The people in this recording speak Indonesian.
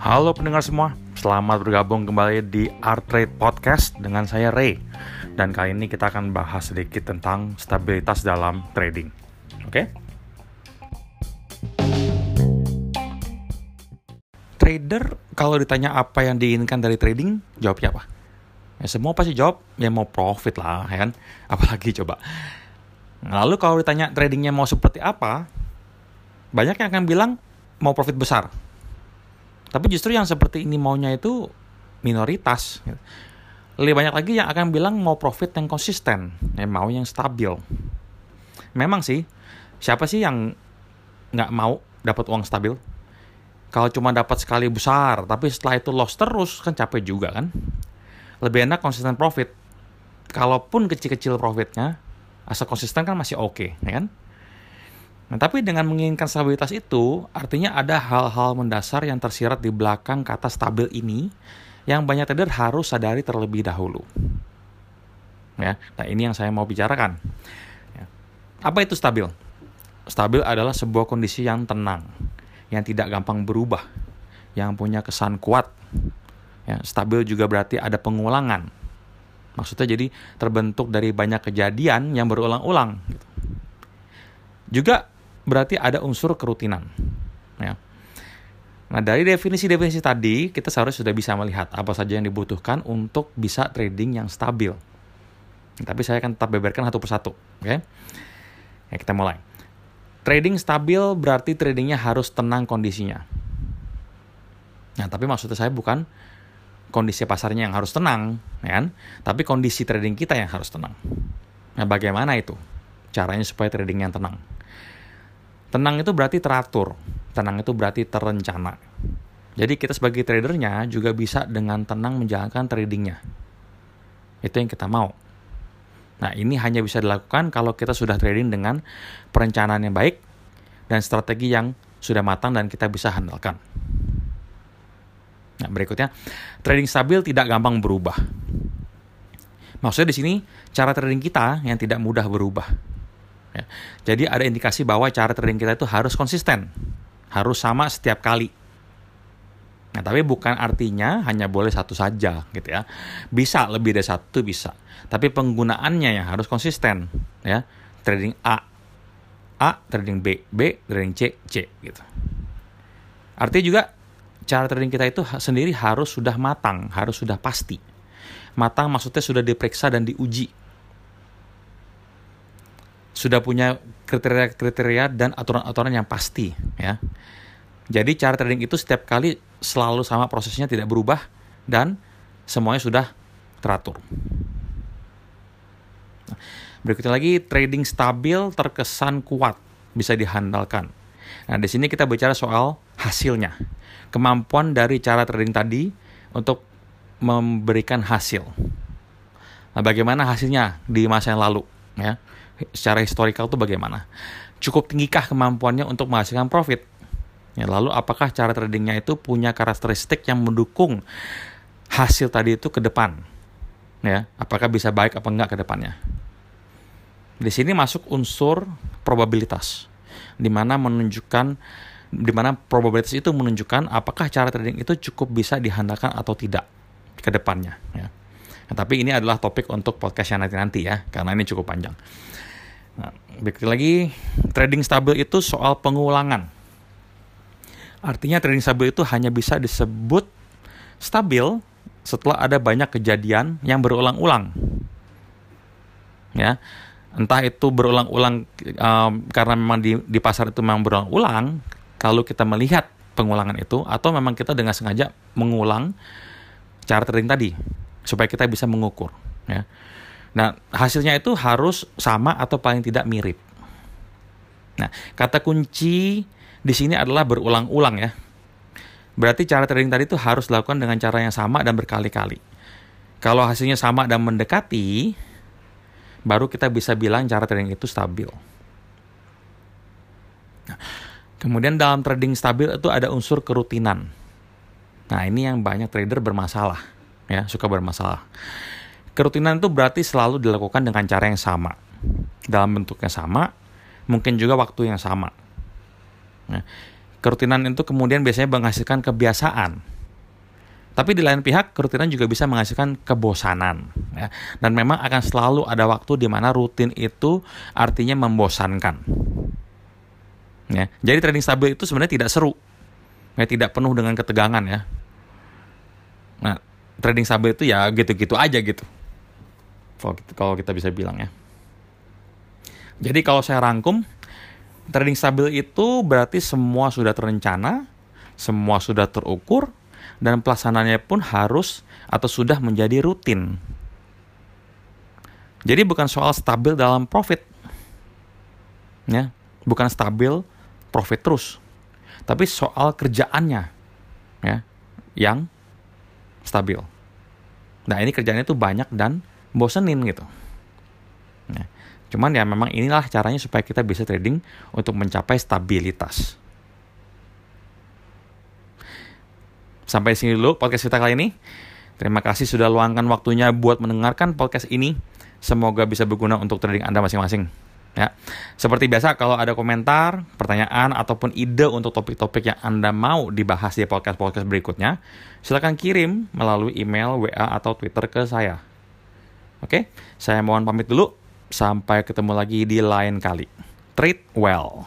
Halo pendengar semua, selamat bergabung kembali di Art Trade Podcast dengan saya Ray. Dan kali ini kita akan bahas sedikit tentang stabilitas dalam trading. Oke? Trader kalau ditanya apa yang diinginkan dari trading, jawabnya apa? Ya semua pasti jawab ya mau profit lah, ya kan? Apalagi coba. Lalu kalau ditanya tradingnya mau seperti apa, banyak yang akan bilang mau profit besar tapi justru yang seperti ini maunya itu minoritas. Lebih banyak lagi yang akan bilang mau profit yang konsisten, yang mau yang stabil. Memang sih, siapa sih yang nggak mau dapat uang stabil? Kalau cuma dapat sekali besar, tapi setelah itu loss terus, kan capek juga kan? Lebih enak konsisten profit. Kalaupun kecil-kecil profitnya, asal konsisten kan masih oke, okay, ya kan? Nah, tapi dengan menginginkan stabilitas itu, artinya ada hal-hal mendasar yang tersirat di belakang kata stabil ini yang banyak trader harus sadari terlebih dahulu. Ya, nah ini yang saya mau bicarakan. Ya. Apa itu stabil? Stabil adalah sebuah kondisi yang tenang, yang tidak gampang berubah, yang punya kesan kuat. Ya, stabil juga berarti ada pengulangan. Maksudnya jadi terbentuk dari banyak kejadian yang berulang-ulang. Gitu. Juga berarti ada unsur kerutinan. Ya. Nah, dari definisi-definisi tadi, kita seharusnya sudah bisa melihat apa saja yang dibutuhkan untuk bisa trading yang stabil. Tapi saya akan tetap beberkan satu persatu. Oke? Ya, kita mulai. Trading stabil berarti tradingnya harus tenang kondisinya. Nah, tapi maksudnya saya bukan kondisi pasarnya yang harus tenang, ya kan? Tapi kondisi trading kita yang harus tenang. Nah, bagaimana itu? Caranya supaya trading yang tenang. Tenang itu berarti teratur, tenang itu berarti terencana. Jadi kita sebagai tradernya juga bisa dengan tenang menjalankan tradingnya. Itu yang kita mau. Nah ini hanya bisa dilakukan kalau kita sudah trading dengan perencanaan yang baik dan strategi yang sudah matang dan kita bisa handalkan. Nah berikutnya, trading stabil tidak gampang berubah. Maksudnya di sini cara trading kita yang tidak mudah berubah Ya. Jadi ada indikasi bahwa cara trading kita itu harus konsisten, harus sama setiap kali. Nah, tapi bukan artinya hanya boleh satu saja gitu ya. Bisa lebih dari satu bisa. Tapi penggunaannya yang harus konsisten ya. Trading A A, trading B, B, trading C, C gitu. Artinya juga cara trading kita itu sendiri harus sudah matang, harus sudah pasti. Matang maksudnya sudah diperiksa dan diuji sudah punya kriteria-kriteria dan aturan-aturan yang pasti ya. Jadi cara trading itu setiap kali selalu sama prosesnya tidak berubah dan semuanya sudah teratur. Berikutnya lagi trading stabil terkesan kuat bisa dihandalkan. Nah, di sini kita bicara soal hasilnya. Kemampuan dari cara trading tadi untuk memberikan hasil. Nah, bagaimana hasilnya di masa yang lalu ya? Secara historikal itu bagaimana? Cukup tinggikah kemampuannya untuk menghasilkan profit? Ya, lalu apakah cara tradingnya itu punya karakteristik yang mendukung hasil tadi itu ke depan? Ya, apakah bisa baik apa enggak ke depannya? Di sini masuk unsur probabilitas, di mana menunjukkan di mana probabilitas itu menunjukkan apakah cara trading itu cukup bisa dihandalkan atau tidak ke depannya. Ya. Nah, tapi ini adalah topik untuk podcast yang nanti-nanti ya, karena ini cukup panjang. Nah, lagi, trading stabil itu soal pengulangan. Artinya trading stabil itu hanya bisa disebut stabil setelah ada banyak kejadian yang berulang-ulang. Ya, entah itu berulang-ulang um, karena memang di, di pasar itu memang berulang-ulang, kalau kita melihat pengulangan itu, atau memang kita dengan sengaja mengulang cara trading tadi supaya kita bisa mengukur. Ya. Nah, hasilnya itu harus sama atau paling tidak mirip. Nah, kata kunci di sini adalah berulang-ulang ya. Berarti cara trading tadi itu harus dilakukan dengan cara yang sama dan berkali-kali. Kalau hasilnya sama dan mendekati, baru kita bisa bilang cara trading itu stabil. Nah, kemudian dalam trading stabil itu ada unsur kerutinan. Nah, ini yang banyak trader bermasalah, ya, suka bermasalah. Kerutinan itu berarti selalu dilakukan dengan cara yang sama. Dalam bentuk yang sama, mungkin juga waktu yang sama. Nah, kerutinan itu kemudian biasanya menghasilkan kebiasaan. Tapi di lain pihak, kerutinan juga bisa menghasilkan kebosanan. Ya. Dan memang akan selalu ada waktu di mana rutin itu artinya membosankan. Ya. Jadi trading stabil itu sebenarnya tidak seru. Ya, tidak penuh dengan ketegangan ya. Nah, trading stabil itu ya gitu-gitu aja gitu. Kalau kita bisa bilang ya. Jadi kalau saya rangkum, trading stabil itu berarti semua sudah terencana, semua sudah terukur, dan pelaksananya pun harus atau sudah menjadi rutin. Jadi bukan soal stabil dalam profit. Ya, bukan stabil profit terus. Tapi soal kerjaannya ya yang stabil. Nah, ini kerjanya tuh banyak dan bosenin gitu. Nah, cuman ya memang inilah caranya supaya kita bisa trading untuk mencapai stabilitas. Sampai sini dulu podcast kita kali ini. Terima kasih sudah luangkan waktunya buat mendengarkan podcast ini. Semoga bisa berguna untuk trading Anda masing-masing. Ya, seperti biasa kalau ada komentar, pertanyaan ataupun ide untuk topik-topik yang Anda mau dibahas di podcast-podcast berikutnya, silakan kirim melalui email, WA atau Twitter ke saya. Oke, saya mohon pamit dulu. Sampai ketemu lagi di lain kali. Treat well.